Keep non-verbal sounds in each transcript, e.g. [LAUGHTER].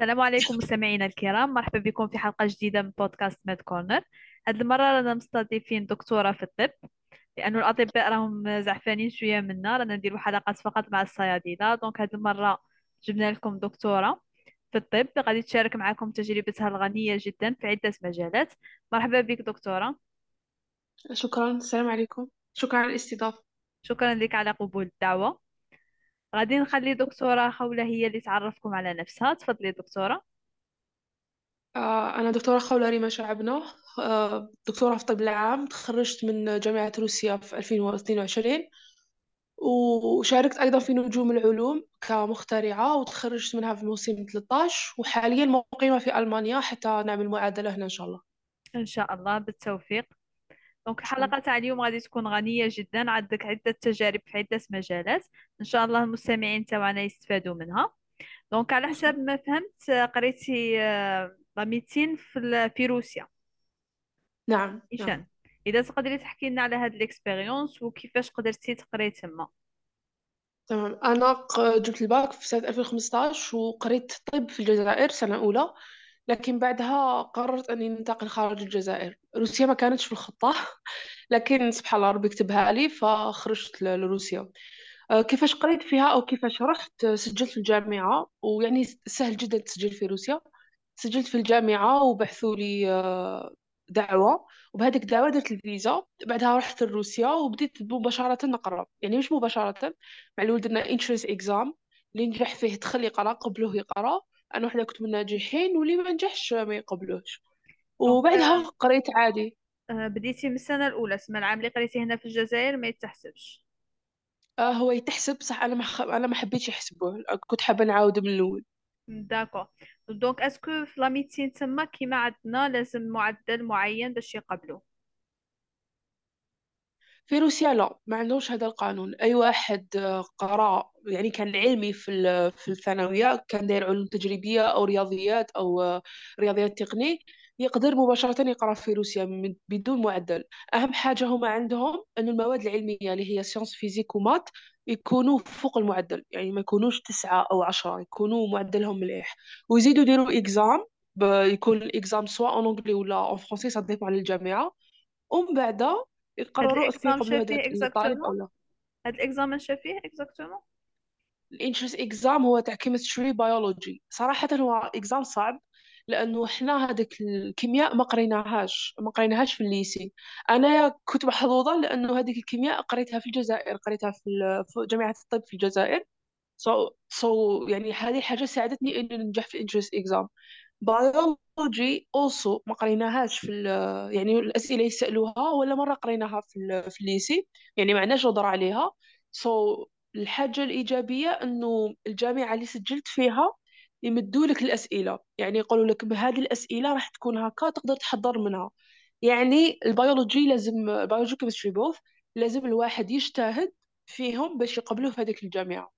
السلام عليكم مستمعينا الكرام. مرحبا بكم في حلقة جديدة من بودكاست ميد كورنر هذه المرة رانا مستضيفين دكتورة في الطب. لأنه الأطباء راهم زعفانين شوية منا رانا نديروا حلقات فقط مع الصيادلة. donc هذه المرة جبنا لكم دكتورة في الطب. غادي تشارك معكم تجربتها الغنية جدا في عدة مجالات. مرحبا بك دكتورة. شكرا. السلام عليكم. شكرا على الاستضافة. شكرا لك على قبول الدعوة. غادي نخلي دكتورة خولة هي اللي تعرفكم على نفسها. تفضلي دكتورة. آه، أنا دكتورة خولة ريما شعبنا آه، دكتورة في الطب العام. تخرجت من جامعة روسيا في 2022 وشاركت أيضا في نجوم العلوم كمخترعة وتخرجت منها في موسم 13 وحاليا مقيمة في ألمانيا حتى نعمل معادلة هنا إن شاء الله. إن شاء الله بالتوفيق. دونك الحلقة تاع اليوم غادي تكون غنية جدا. عندك عدة تجارب في عدة مجالات. إن شاء الله المستمعين تاعنا يستفادوا منها. donc على حسب ما فهمت آه، قريتي آه، la médecine في في روسيا. نعم نعم. نيشان إذا تقدري تحكي لنا على هاد ال expérience وكيفاش قدرتي تقري تما؟ تمام. أنا جبت الباك في سنة 2015 وقريت طب في الجزائر سنة أولى. لكن بعدها قررت أني ننتقل خارج الجزائر. روسيا ما كانتش في الخطة لكن سبحان الله ربي كتبها لي فخرجت لروسيا. آه، كيفاش قريت فيها أو كيفاش رحت؟ آه، سجلت في الجامعة ويعني سهل جدا تسجل في روسيا. سجلت في الجامعة وبعثوا لي آه، دعوة وبهذيك الدعوة درت الفيزا. بعدها رحت لروسيا وبديت مباشرة نقرأ. يعني مش مباشرة مع الأول درنا entrance exam اللي نجح فيه دخل يقرأ قبلوه يقرأ. أنا وحدة كنت من الناجحين واللي ما نجحش ما يقبلوش. وبعدها قريت عادي. آه، بديتي من السنة الأولى سما العام اللي قريتي هنا في الجزائر ما يتحسبش. آه هو يتحسب صح. أنا ما خ... أنا ما حبيتش يحسبوه. كنت حابة نعاود من الأول. d'accord donc est-ce que في la médecine تما كيما عندنا لازم معدل معين باش يقبلوا في روسيا لا ما عندهمش هذا القانون. أي واحد آه، قرأ يعني كان علمي في في الثانوية كان داير علوم تجريبية أو رياضيات أو آه، رياضيات تقنيه يقدر مباشرة يقرأ في روسيا بدون معدل. أهم حاجة هما عندهم انه المواد العلمية اللي هي sciences physique و maths يكونوا فوق المعدل. يعني ما يكونوش تسعة أو عشرة يكونوا معدلهم مليح. ويزيدوا يديروا examen يكون ال examen سواء en anglais ولا en français على الجامعة ومن بعد هاد يقرروا est-ce que ال examen يقبلوا شافيه هذاك الطالب أو exactement لا هاد ال examen شافيه exactement ال entrance exam هو تاع chemistry biology صراحة هو exam صعب لأنه إحنا هذيك الكيمياء ما قريناهاش ما قريناهاش في ال lycée أنا كنت محظوظة لأنه هذيك الكيمياء قريتها في الجزائر قريتها في ال- في جامعة الطب في الجزائر. so so, so يعني هذه الحاجة ساعدتني إني ننجح في ال entrance exam biology also ما قريناهاش في يعني الأسئلة يسألوها ولا مرة قريناها في في ال lycée. يعني ما عندناش نظرة عليها. So, الحاجة الإيجابية إنه الجامعة اللي سجلت فيها يمدوا لك الأسئلة. يعني يقولوا لك بهذه الأسئلة راح تكون هكا تقدر تحضر منها. يعني البيولوجي لازم ال biology chemistry both لازم الواحد يجتهد فيهم باش يقبلوه في هذيك الجامعة.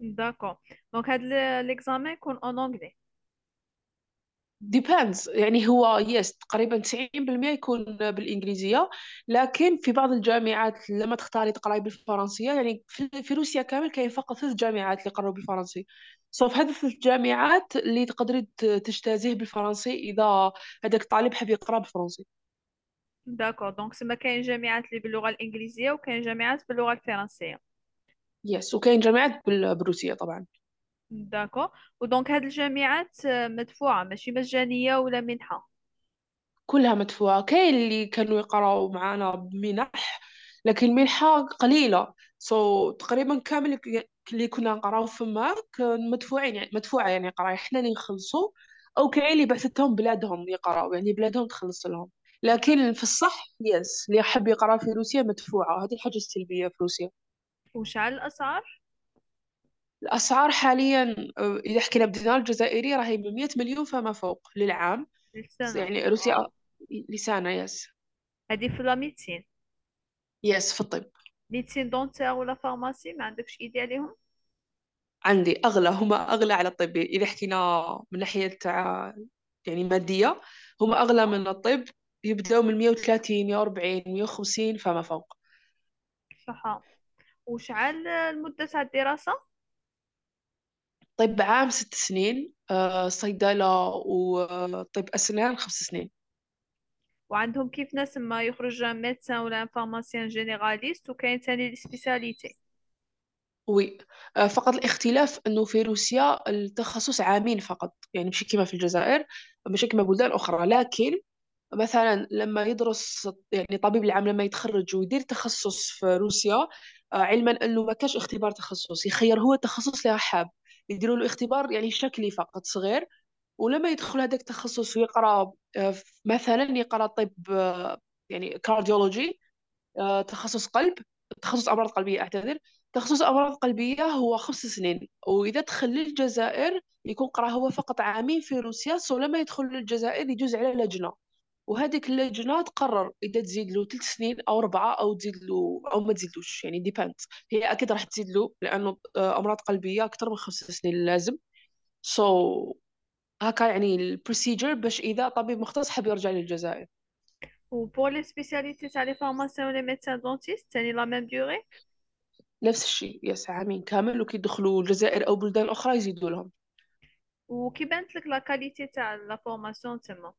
d'accord donc هاد l'examen يكون en anglais depends. يعني هو yes تقريبا 90% يكون بالإنجليزية لكن في بعض الجامعات لما تختاري تقرأي بالفرنسية يعني في, روسيا كامل كاين فقط ثلاث جامعات اللي يقراو بالفرنسي. so في هذه الثلاث جامعات اللي تقدري تجتازيه بالفرنسي إذا هذاك الطالب حاب يقرأ بالفرنسي. d'accord donc سما كاين جامعات اللي باللغة الإنجليزية وكاين جامعات باللغة الفرنسية yes وكاين جامعات بال- بالروسية طبعا. d'accord و donc هاد الجامعات آه، مدفوعة ماشي مجانية ولا منحة؟ كلها مدفوعة. كاين اللي كانوا يقراو معانا بمنح لكن منحة قليلة. so so, تقريبا كامل ك- اللي كنا نقراو فما كان مدفوعين يعني مدفوعة يعني قراي. حنا اللي نخلصوا أو كاين اللي بعثتهم بلادهم يقراو يعني بلادهم تخلص لهم. لكن في الصح yes اللي يحب يقرا في روسيا مدفوعة. هذه الحاجة السلبية في روسيا. وشعل الأسعار؟ الأسعار حاليا آه، إذا حكينا بالدينار الجزائري راهي من 100 مليون فما فوق للعام. للسنة. يعني روسيا لسانة يس. هادي في لا يس في الطب. ميدسين دونتير ولا فارماسي؟ ما عندكش إيدي عليهم؟ عندي. أغلى هما أغلى على الطب. إذا حكينا من ناحية تاع يعني مادية هما أغلى من الطب. يبدأوا من 130 140 150 فما فوق. صح وشعل المدة تاع الدراسة؟ طب عام ست سنين آه، صيدلة وطب أسنان خمس سنين. وعندهم كيف ناس ما يخرج médecin ولا pharmacien généraliste وكاين تاني لي سبيساليتي oui آه، فقط الاختلاف أنه في روسيا التخصص عامين فقط يعني مش كما في الجزائر مش كما بلدان أخرى لكن مثلا لما يدرس يعني طبيب العام لما يتخرج ويدير تخصص في روسيا آه، علما إنه ما كاش اختبار تخصص يخير هو التخصص اللي حاب يديروا له اختبار يعني شكلي فقط صغير ولما يدخل هذاك التخصص ويقرا آه، مثلا يقرأ طب آه، يعني cardiologie تخصص قلب تخصص أمراض قلبية أعتذر تخصص أمراض قلبية هو خمس سنين وإذا دخل للجزائر يكون قرأ هو فقط عامين في روسيا so لما يدخل للجزائر يجوز على لجنة. وهذيك اللجنة تقرر إذا تزيد له ثلاث سنين أو اربعه أو تزيد له أو ما تزيدوش يعني depend هي أكيد راح تزيد له لأنه آه، أمراض قلبية أكثر من خمس سنين لازم. so so, هكا يعني ال procedure باش إذا طبيب مختص حاب يرجع للجزائر. و pour les spécialités تاع les pharmaciens و les médecins dentistes تاني la même durée نفس الشيء yes عامين كامل وكي يدخلوا الجزائر أو بلدان أخرى يزيدوا لهم. وكي بانت لك la qualité تاع la formation تما.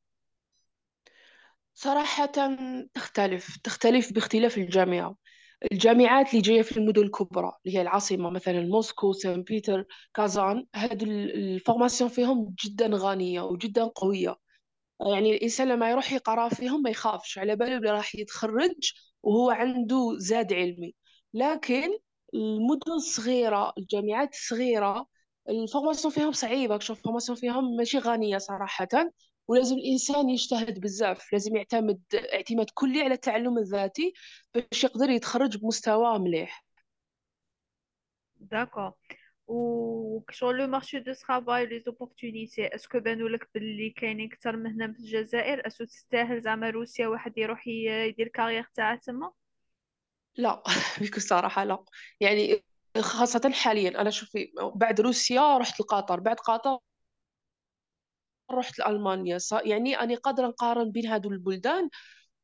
صراحة تختلف تختلف باختلاف الجامعة. الجامعات اللي جاية في المدن الكبرى اللي هي العاصمة مثلا موسكو سان بيتر كازان هاد ال formation فيهم جدا غنية وجدا قوية. يعني الإنسان لما يروح يقرأ فيهم ما يخافش على باله بلي راح يتخرج وهو عنده زاد علمي. لكن المدن الصغيرة الجامعات الصغيرة ال formation فيهم صعيبة. شوف ال formation فيهم ماشي غنية صراحة. ولازم الإنسان يجتهد بزاف لازم يعتمد اعتماد كلي على التعلم الذاتي باش يقدر يتخرج بمستوى مليح. d'accord و شغل le marché de travail les opportunités est-ce que بانوا لك باللي كاينين أكثر من هنا في الجزائر؟ اسو تستاهل زعما روسيا واحد يروح يدير carrière تاعه تما؟ لا [LAUGHS] بكل صراحة لا. يعني خاصة حاليا أنا شوفي بعد روسيا رحت لقطر بعد قطر رحت لألمانيا. يعني أنا قادرة نقارن بين هذو البلدان.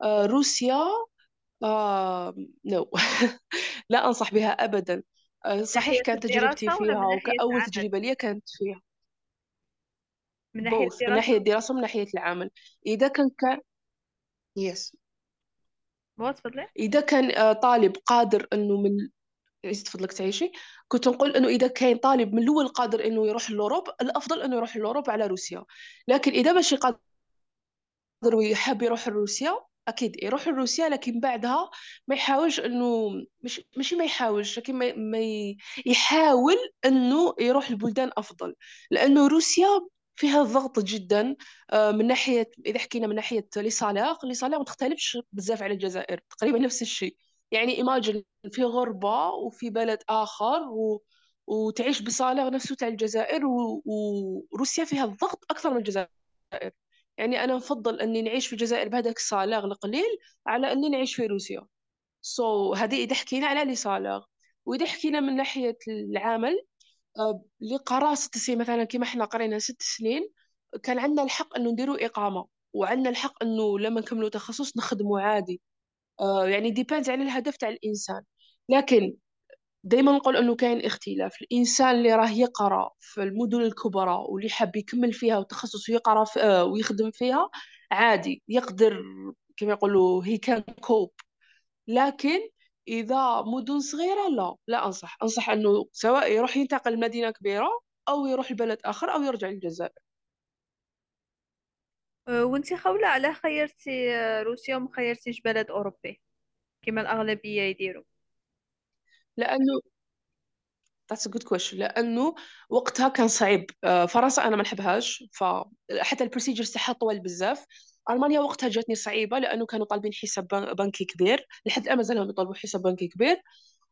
آه، روسيا آه no [LAUGHS] لا أنصح بها أبدا. آه، صحيح كانت تجربتي فيها وكأول تجربة لي كانت فيها. من ناحية both من ناحية الدراسة ومن ناحية العمل. إذا كان كان yes هو تفضلي. إذا كان آه، طالب قادر إنه من يستفضلك تعيشي. كنت نقول إنه إذا كان طالب من الأول قادر إنه يروح ل Europe الأفضل إنه يروح ل Europe على روسيا. لكن إذا ماشي قادر ويحب يروح لروسيا أكيد يروح لروسيا لكن بعدها ما يحاولش إنه مش ماشي ما يحاولش لكن ما, ما يحاول إنه يروح لبلدان أفضل. لأنه روسيا فيها ضغط جدا آه، من ناحية إذا حكينا من ناحية لي صالير لي صالير ما تختلفش بزاف على الجزائر تقريبا نفس الشيء. يعني ايماجن في غربة وفي بلد آخر و وتعيش ب salaire نفسه تاع الجزائر و... وروسيا فيها الضغط أكثر من الجزائر. يعني أنا نفضل أني نعيش في الجزائر بهذاك ال salaire القليل على أني نعيش في روسيا. so so, هذه إذا حكينا على les salaires وإذا حكينا من ناحية العمل آه، اللي قرا ست سنين مثلا كما إحنا قرينا ست سنين كان عندنا الحق أنه نديروا إقامة وعندنا الحق أنه لما نكملوا تخصص نخدموا عادي. آه، يعني depends على الهدف تاع الإنسان. لكن دايما نقول إنه كاين اختلاف. الإنسان اللي راه يقرأ في المدن الكبرى واللي حاب يكمل فيها وتخصص ويقرا في آه ويخدم فيها عادي يقدر كما يقولوا هي كان كوب لكن إذا مدن صغيرة لا لا أنصح. أنصح إنه سواء يروح ينتقل لمدينة كبيرة أو يروح لبلد آخر أو يرجع للجزائر. أه، وانتي خولة على خيرتي أه، روسيا وما خيرتيش بلد أوروبي كما الأغلبية يديروا. لأنه That's a good question. لأنه وقتها كان صعب آه، فرنسا أنا ما نحبهاش فحتى ال procedure تاعها طوال بزاف. ألمانيا وقتها جاتني صعيبة لأنه كانوا طالبين حساب بن- بنكي كبير. لحد الآن مازالهم يطلبوا حساب بنكي كبير.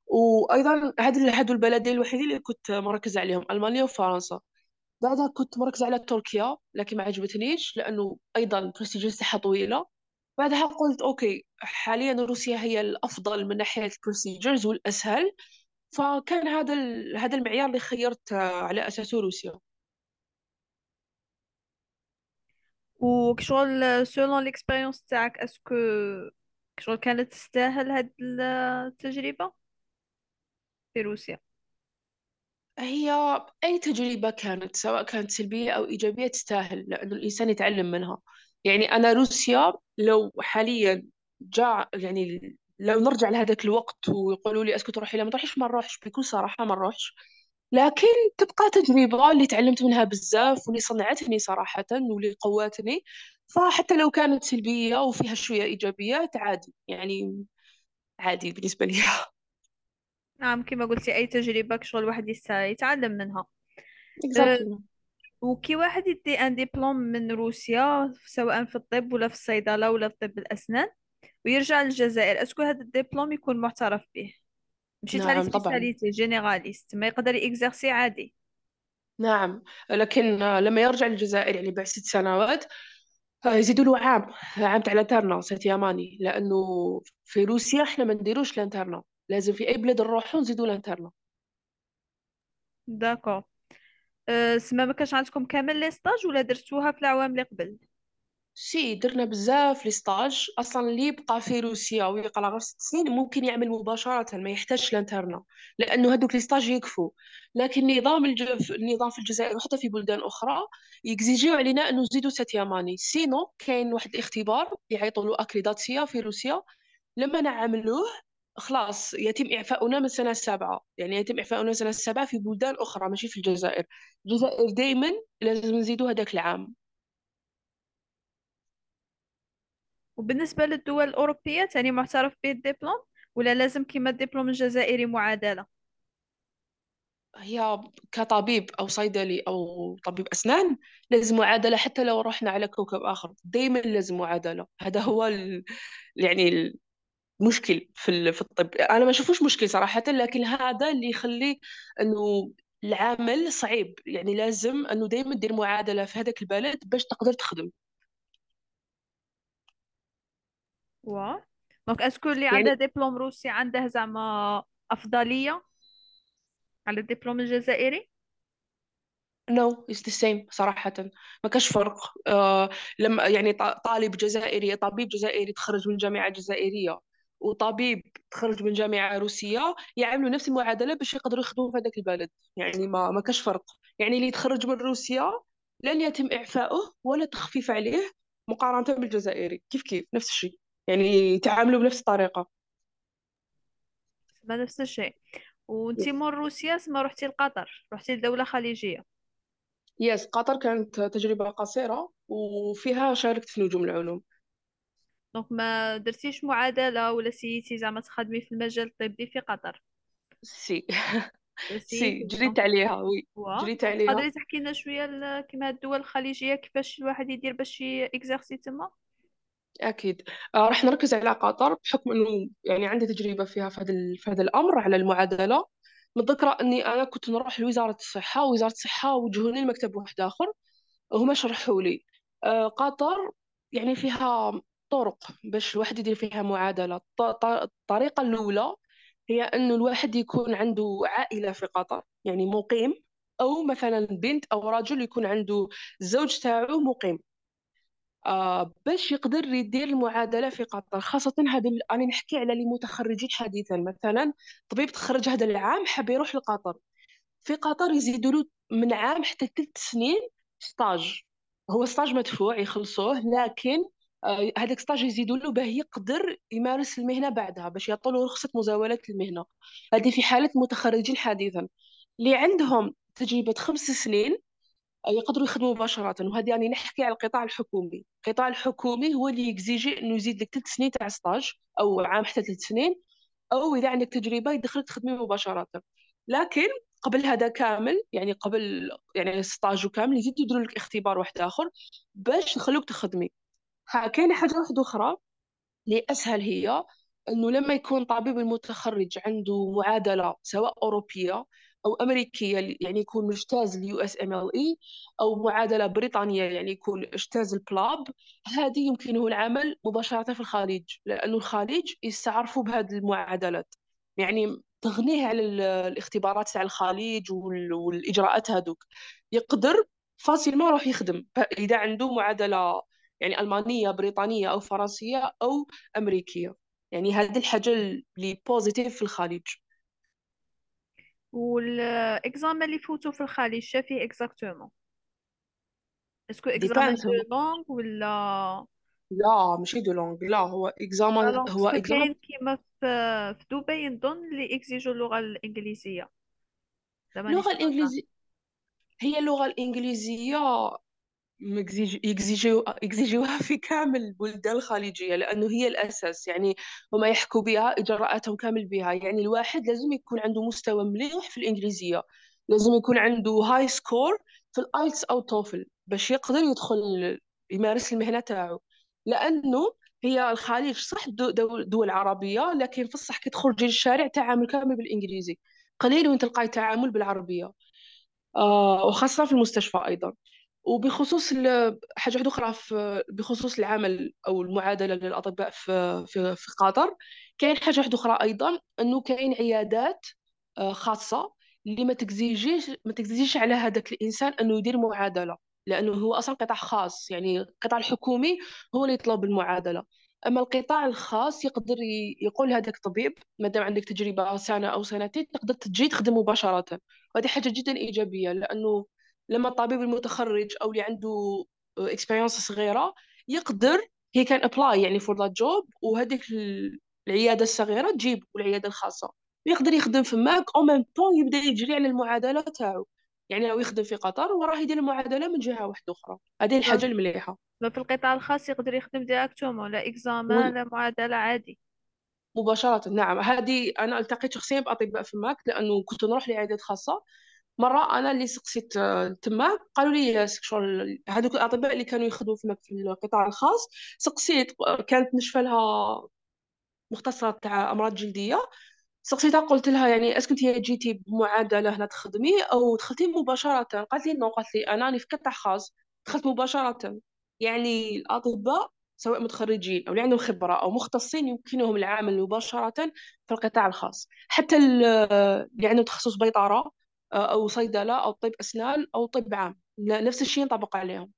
وأيضا هاد هادو البلدين الوحيدين اللي كنت مركزة عليهم ألمانيا وفرنسا. بعدها كنت مركزة على تركيا لكن ما عجبتنيش لأنه أيضا ال procedure تاعها طويلة. بعدها قلت okay حاليا روسيا هي الأفضل من ناحية ال procedures والأسهل. فكان هذا هذا المعيار اللي خيرت آه، على أساسه روسيا. وكشغل selon l'expérience تاعك est-ce que كشغل كانت تستاهل هاد التجربة في روسيا؟ هي أي تجربة كانت سواء كانت سلبية أو إيجابية تستاهل لأنه الإنسان يتعلم منها. يعني أنا روسيا لو حاليا جاء يعني لو نرجع لهذاك الوقت ويقولوا لي أسكت تروحي لا ما تروحيش ما نروحش بكل صراحة ما نروحش لكن تبقى تجربة اللي تعلمت منها بزاف واللي صنعتني صراحة واللي قواتني فحتى لو كانت سلبية وفيها شوية إيجابيات عادي يعني عادي بالنسبة لي. [LAUGHS] نعم كما قلتي أي تجربة شغل الواحد يس- يتعلم منها. أه، exactly وكي واحد يدي un diplôme من روسيا سواء في الطب ولا في الصيدلة ولا في طب الأسنان ويرجع للجزائر est-ce que هذا الدبلوم يكون معترف به؟ نعم طبعا. spécialité généraliste ما يقدر ي exercer عادي. نعم لكن آه، لما يرجع للجزائر يعني بعد ست سنوات آه، يزيدوا له عام عام تاع ال internat septième année لأنه في روسيا إحنا ما نديروش ال internat لازم في أي بلاد نروحو نزيدوا ال internat d'accord. أه سما ما كانش عندكم كامل les stages ولا درتوها في الأعوام اللي قبل؟ si درنا بزاف les stages. أصلا اللي يبقى في روسيا ويقرأ غير ست سنين ممكن يعمل مباشرة ما يحتاجش ال internat لأنه هذوك les stages يكفوا لكن نظام الج... النظام في الجزائر وحتى في بلدان أخرى يكزيجيو علينا إنه نزيدو septième année sinon كاين واحد الاختبار يعيطوا له аккредитация في روسيا. لما نعملوه خلاص يتم إعفاؤنا من السنة السابعة يعني يتم إعفاؤنا من السنة السابعة في بلدان أخرى ماشي في الجزائر. الجزائر دايما لازم نزيدو هذاك العام. وبالنسبة للدول الأوروبية تاني معترف به الدبلوم؟ ولا لازم كيما الدبلوم الجزائري معادلة؟ هي كطبيب أو صيدلي أو طبيب أسنان لازم معادلة حتى لو رحنا على كوكب آخر. دايما لازم معادلة. هذا هو ال... يعني المشكل في. في الطب. أنا ما أشوفوش مشكل صراحة لكن هذا اللي يخلي أنه العمل صعيب. يعني لازم أنه دايما دير معادلة في هذاك البلد باش تقدر تخدم. ouais donc est-ce que اللي عنده يعني دبلوم روسي عنده زعما أفضلية على الدبلوم الجزائري؟ No, it's the same صراحة. ما كاش فرق. آه لما يعني طالب جزائري طبيب جزائري تخرج من جامعة جزائرية وطبيب تخرج من جامعة روسية يعملوا نفس المعادلة باش يقدروا يخدموا في هذاك البلد. يعني ما ما كاش فرق. يعني اللي يتخرج من روسيا لن يتم إعفاؤه ولا تخفيف عليه مقارنة بالجزائري. كيف كيف؟ نفس الشيء. يعني يتعاملوا بنفس الطريقة. ما نفس الشيء. وانتي يس. من روسيا سما رحتي لقطر. رحتي لدولة خليجية. yes قطر كانت تجربة قصيرة وفيها شاركت في نجوم العلوم. donc ما درتيش معادلة ولا سييتي زعما تخدمي في المجال الطبي في قطر؟ si. [LAUGHS] si. جريت عليها oui. جريت عليها. تقدري تحكي لنا شوية كيما الدول الخليجية كيفاش الواحد يدير باش اكزerسي تما؟ أكيد. آه راح نركز على قطر بحكم أنه يعني عندي تجربة فيها في هذا في هذا الأمر على المعادلة. متذكرة أني أنا كنت نروح لوزارة الصحة ووزارة الصحة وجهوني لمكتب واحد آخر هما شرحوا لي. آه قطر يعني فيها طرق باش الواحد يدير فيها معادلة. الط- ط- الطريقة الأولى هي أنه الواحد يكون عنده عائلة في قطر يعني مقيم أو مثلا بنت أو رجل يكون عنده الزوج تاعو مقيم. آه باش يقدر يدير المعادلة في قطر خاصة هذا أنا نحكي على اللي متخرجين حديثا. مثلا طبيب تخرج هذا العام حاب يروح لقطر. في قطر يزيدوا له من عام حتى ثلاث سنين stage. هو stage مدفوع يخلصوه لكن هذاك stage يزيدوا له باه يقدر يمارس المهنة بعدها باش يعطوا له رخصة مزاولة المهنة. هذه في حالة متخرجين حديثا. اللي عندهم تجربة خمس سنين يقدروا يخدموا مباشرة. وهذه يعني نحكي على القطاع الحكومي. القطاع الحكومي هو اللي يكزيجي إنه يزيد لك ثلاث سنين تاع stage أو عام حتى ثلاث سنين أو إذا عندك تجربة يدخلك تخدمي مباشرة. لكن قبل هذا كامل يعني قبل يعني ال stage كامل يزيدوا يديروا لك اختبار واحد آخر باش يخلوك تخدمي. كاينة حاجة واحدة أخرى اللي اسهل هي إنه لما يكون طبيب المتخرج عنده معادلة سواء أوروبية أو أمريكية يعني يكون مجتاز ال USMLE أو معادلة بريطانية يعني يكون اجتاز ال PLAB هذه يمكنه العمل مباشرة في الخليج لأنه الخليج يستعرفوا بهذه المعادلات. يعني تغنيه على ال- الاختبارات تاع الخليج وال- والإجراءات هذوك. يقدر facilement يروح يخدم اذا عنده معادلة يعني ألمانية بريطانية أو فرنسية أو أمريكية. يعني هذه الحاجة اللي positive في الخليج. وال examen اللي فوتو في الخليج شا فيه exactement est-ce que dépend de langue ولا لا ماشي de langue لا هو examen langue هو كاين كيما في دبي نظن اللي اكزيجو اللغة مانيش اللغة الإنجليزية هي اللغة الإنجليزية يكزيجيوها في كامل البلدان الخليجية لأنه هي الأساس يعني هما يحكوا بها إجراءاتهم كامل بها. يعني الواحد لازم يكون عنده مستوى مليح في الإنجليزية. لازم يكون عنده high score في ال IELTS أو TOEFL باش يقدر يدخل يمارس المهنة تاعو. لأنه هي الخليج صح دو- دول, دول عربية لكن في الصح كي تخرجي للشارع تعامل كامل بالإنجليزي. قليل وين تلقاي تعامل بالعربية. آه وخاصة في المستشفى أيضا. وبخصوص واحدة أخرى في بخصوص العمل أو المعادلة للأطباء في في قطر كاين حاجة واحدة أخرى أيضا أنه كاين عيادات آه، خاصة اللي ما تكزيجيش ما تكزيجيش على هذاك الإنسان أنه يدير معادلة لأنه هو أصلا قطاع خاص يعني القطاع الحكومي هو اللي يطلب المعادلة. أما القطاع الخاص يقدر يقول لهذاك الطبيب ما دام عندك تجربة سنة أو سنتين تقدر تجي تخدم مباشرة. وهذه حاجة جدا إيجابية لأنه لما الطبيب المتخرج أو اللي عنده experience صغيرة يقدر he can apply يعني for that job وهذيك العيادة الصغيرة تجيب والعيادة الخاصة. ويقدر يخدم في ماك أو ميم طون يبدأ يجري على المعادلة تاعو. يعني لو يخدم في قطر وراه يدير المعادلة من جهة واحدة أخرى. هذه الحاجة المليحة. في القطاع الخاص يقدر يخدم directement لا examen لا معادلة عادي. مباشرة نعم. هذه أنا ألتقيت شخصيا بأطباء فماك لأنه كنت نروح لعيادات خاصة. مرة أنا اللي سقسيت آه، تما قالوا لي شغل هذوك الأطباء اللي كانوا يخدموا في القطاع الخاص سقسيت آه، كانت نشفى لها مختصة تاع أمراض جلدية. سقسيتها قلت لها يعني est-ce que انت جيتي بمعادلة هنا تخدمي؟ أو دخلتي مباشرة. قالت لي non قالت لي أنا راني في قطاع خاص. دخلت مباشرة. يعني الأطباء سواء متخرجين أو اللي عندهم خبرة أو مختصين يمكنهم العمل مباشرة في القطاع الخاص. حتى ال- اللي عندهم تخصص بيطرة آه، أو صيدلة أو طب أسنان أو طب عام. لا- نفس الشيء ينطبق عليهم.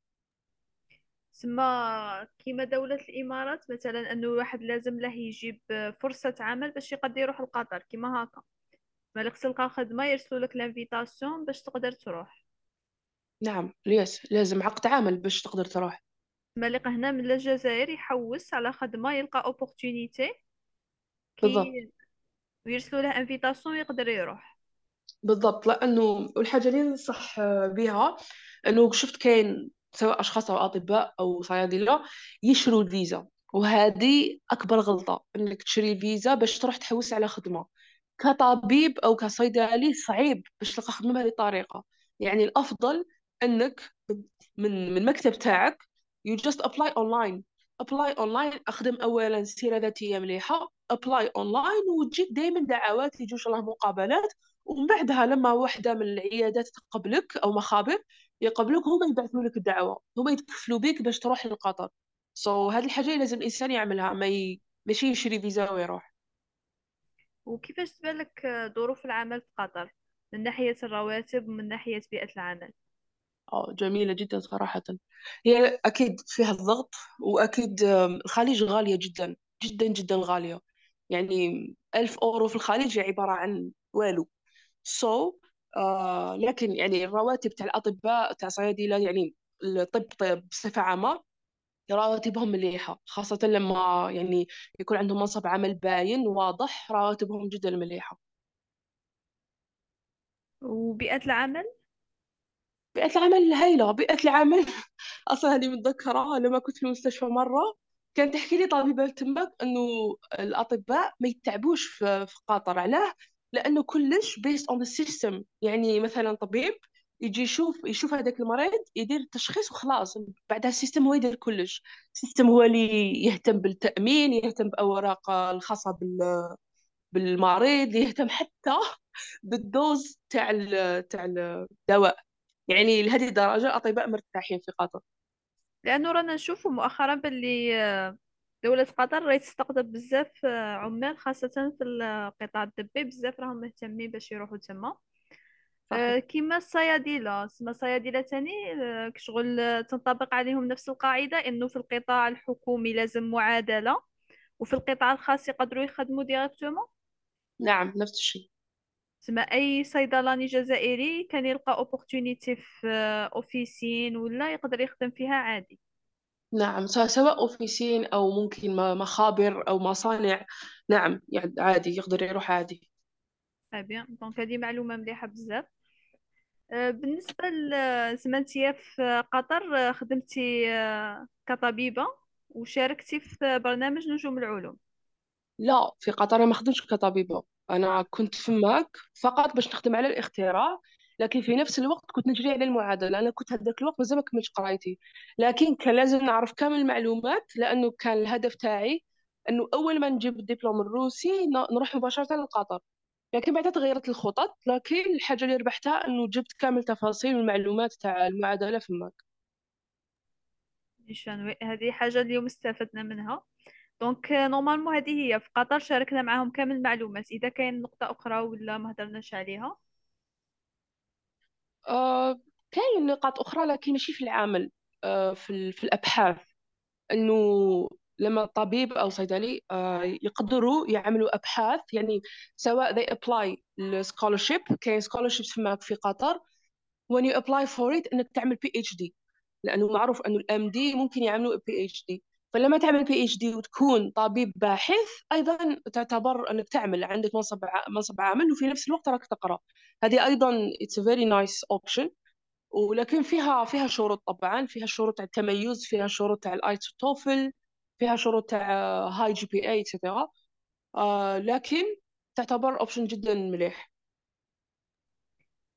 سما كيما دولة الإمارات مثلا أنه الواحد لازم له يجيب فرصة عمل باش يقدر يروح لقطر كيما هكا. مالك تلقى خدمة يرسلوا لك l'invitation باش تقدر تروح. نعم ليس لازم عقد عمل باش تقدر تروح. مالك هنا من الجزائر يحوس على خدمة يلقى opportunité بالضبط. كي ويرسلوا له invitation يقدر يروح. بالضبط. لأنه والحاجة اللي ننصح بها إنه شفت كاين سواء أشخاص أو أطباء أو صيادلة يشروا الفيزا وهذه أكبر غلطة إنك تشري الفيزا باش تروح تحوس على خدمة. كطبيب أو كصيدلي صعيب باش تلقى خدمة بهذه الطريقة. يعني الأفضل إنك من من مكتب تاعك you just apply online. Apply online أخدم اولا سيرة ذاتية مليحة apply online وتجيك دائما دعوات يجوا ان شاء الله مقابلات ومن بعدها لما واحدة من العيادات تقبلك أو مخابر يقبلوك هما يبعثوا لك الدعوة هما يتكفلوا بك باش تروح لقطر سو so, هذه الحاجة اللي لازم الإنسان يعملها ما ي... ماشي يشري فيزا ويروح. وكيفاش تبان لك ظروف العمل في قطر؟ من ناحية الرواتب ومن ناحية بيئة العمل. أو جميلة جدا صراحة. هي أكيد فيها الضغط وأكيد الخليج غالية جدا جدا جدا غالية. يعني ألف أورو في الخليج هي عبارة عن والو. So, آه لكن يعني الرواتب تاع الأطباء تاع صيادلة يعني الطب طب بصفة عامة رواتبهم مليحة خاصة لما يعني يكون عندهم منصب عمل باين واضح رواتبهم جدا مليحة. وبيئة العمل؟ بيئة العمل هايلة بيئة العمل [LAUGHS] أصلا هذه متذكرة لما كنت في المستشفى مرة. كانت تحكي لي طبيبة تمك إنه الأطباء ما يتعبوش في في قطر علاه لأنه كلش based on the system. يعني مثلا طبيب يجي يشوف يشوف هذاك المريض يدير التشخيص وخلاص. بعدها ال system هو يدير كلش. ال system هو اللي يهتم بالتأمين يهتم بأوراق الخاصة بال بالمريض يهتم حتى [LAUGHS] بال dose تاع تاع الدواء. يعني لهذه الدرجة الأطباء مرتاحين في قطر لأنه رانا نشوفوا مؤخرا باللي دولة قطر راهي تستقطب بزاف آه، عمال خاصة في القطاع الطبي بزاف راهم مهتمين باش يروحوا تما. آه، كيما الصيادلة. سما الصيادلة تاني آه، كشغل تنطبق عليهم نفس القاعدة إنه في القطاع الحكومي لازم معادلة وفي القطاع الخاص يقدروا يخدموا directement نعم نفس الشيء. تما أي صيدلاني جزائري كان يلقى opportunité في officine ولا يقدر يخدم فيها عادي. نعم سواء officine أو ممكن مخابر أو مصانع. نعم يعني عادي يقدر يروح عادي. Bien. donc هذه معلومة مليحة بزاف. آه، بالنسبة ل- زعما نتيا في قطر آه، خدمتي آه، كطبيبة وشاركتي في برنامج نجوم العلوم. لا في قطر أنا ما خدمتش كطبيبة. أنا كنت فماك فقط باش نخدم على الاختراع. لكن في نفس الوقت كنت نجري على المعادلة أنا كنت هذاك الوقت مازال ما كملتش قرايتي لكن كان لازم نعرف كامل المعلومات لأنه كان الهدف تاعي أنه أول ما نجيب الدبلوم الروسي نروح مباشرة لقطر لكن بعدها تغيرت الخطط لكن الحاجة اللي ربحتها أنه جبت كامل تفاصيل والمعلومات تاع المعادلة فماك نيشان هذه حاجة اليوم استفدنا منها. donc normalement هذه هي. في قطر شاركنا معاهم كامل المعلومات. إذا كاين نقطة أخرى ولا ما هدرناش عليها؟ كاين نقاط أخرى لكن ماشي في العمل آه في, في الأبحاث. إنه لما طبيب أو صيدلي آه، يقدروا يعملوا أبحاث يعني سواء they apply scholarship كاين scholarships في في قطر when you apply for it إنك تعمل PhD لأنه معروف إنه ال MD ممكن يعملوا PhD فلما تعمل PhD وتكون طبيب باحث أيضا تعتبر إنك تعمل عندك منصب منصب عمل وفي نفس الوقت راك تقرأ. هذه أيضا a very nice option. ولكن فيها فيها شروط طبعا فيها شروط تاع التميز فيها شروط تاع ال IELTS TOEFL فيها شروط تاع high GPA et cetera لكن تعتبر option جدا مليح.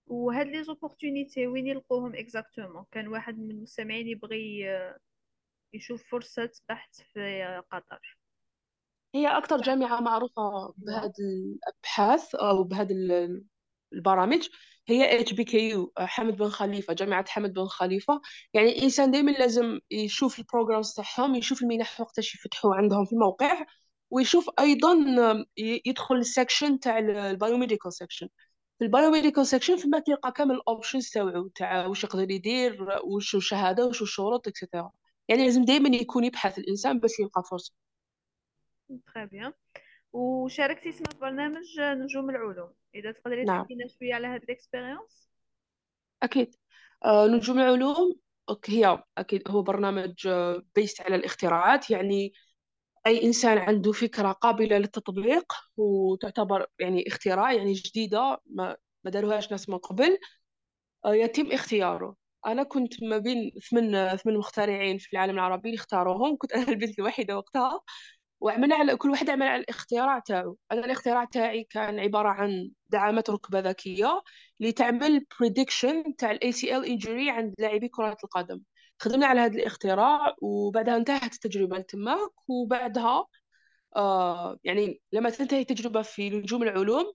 وهاد les opportunités وين يلقوهم exactement كان واحد من المستمعين يبغي آه، يشوف فرصة بحث في قطر. هي أكثر جامعة معروفة ايوا بهذه الأبحاث أو بهذه ال- البرامج هي HBKU حمد بن خليفة جامعة حمد بن خليفة. يعني الإنسان دائما لازم يشوف ال programs تاعهم يشوف المنح وقتاش يفتحوا عندهم في الموقع ويشوف أيضا يدخل ال section تاع ال biomedical section في ال biomedical section فما تلقى كامل ال options تاعو تاع واش يقدر يدير وش الشهاده وش الشروط et cetera يعني لازم دائما يكون يبحث الإنسان باش يلقى فرصة. très bien وشاركتي في برنامج نجوم العلوم. إذا تقدري نعم. تحكي لنا شوية على هاد ال expérience أكيد. آه، نجوم العلوم هي أكيد هو برنامج based على الاختراعات يعني أي إنسان عنده فكرة قابلة للتطبيق وتعتبر يعني اختراع يعني جديدة ما ما داروهاش ناس من قبل آه، يتم اختياره. أنا كنت ما بين ثمان ثمان مخترعين في العالم العربي اللي اختاروهم كنت أنا البنت الوحيدة وقتها وعملنا على كل واحد عمل على الاختراع تاعو. أنا الاختراع تاعي كان عبارة عن دعامات ركبة ذكية لتعمل prediction تاع ال ACL injury عند لاعبي كرة القدم. خدمنا على هذا الاختراع وبعدها انتهت التجربة تماك وبعدها آه يعني لما تنتهي التجربة في نجوم العلوم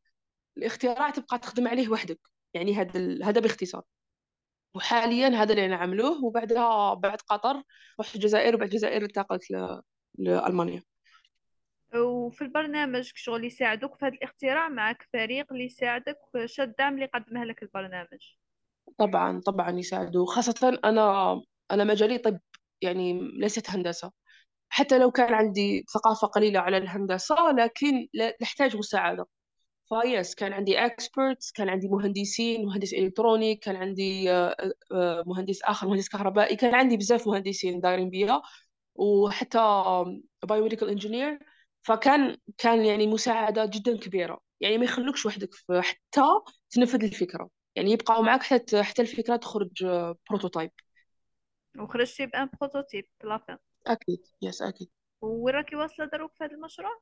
الاختراع تبقى تخدم عليه وحدك. يعني هذا هذا باختصار. وحاليا هذا اللي نعملوه وبعدها بعد قطر رحت الجزائر وبعد الجزائر انتقلت ل- لألمانيا. وفي البرنامج شغل يساعدوك في هذا الاختراع معك فريق اللي يساعدك شو الدعم اللي يقدمه لك البرنامج. طبعا طبعا يساعدوا خاصة أنا أنا مجالي طب يعني ليست هندسة. حتى لو كان عندي ثقافة قليلة على الهندسة لكن نحتاج مساعدة فيس كان عندي experts كان عندي مهندسين مهندس électronique كان عندي آه، آه، مهندس آخر مهندس كهربائي كان عندي بزاف مهندسين دايرين بيا وحتى biomedical engineer فكان كان يعني مساعدة جدا كبيرة. يعني ما يخلوكش وحدك حتى تنفذ الفكرة. يعني يبقاو معك حتى حتى الفكرة تخرج prototype وخرجتي ب un prototype à la fin أكيد. yes أكيد. وين راكي واصلة دروك في هذا المشروع؟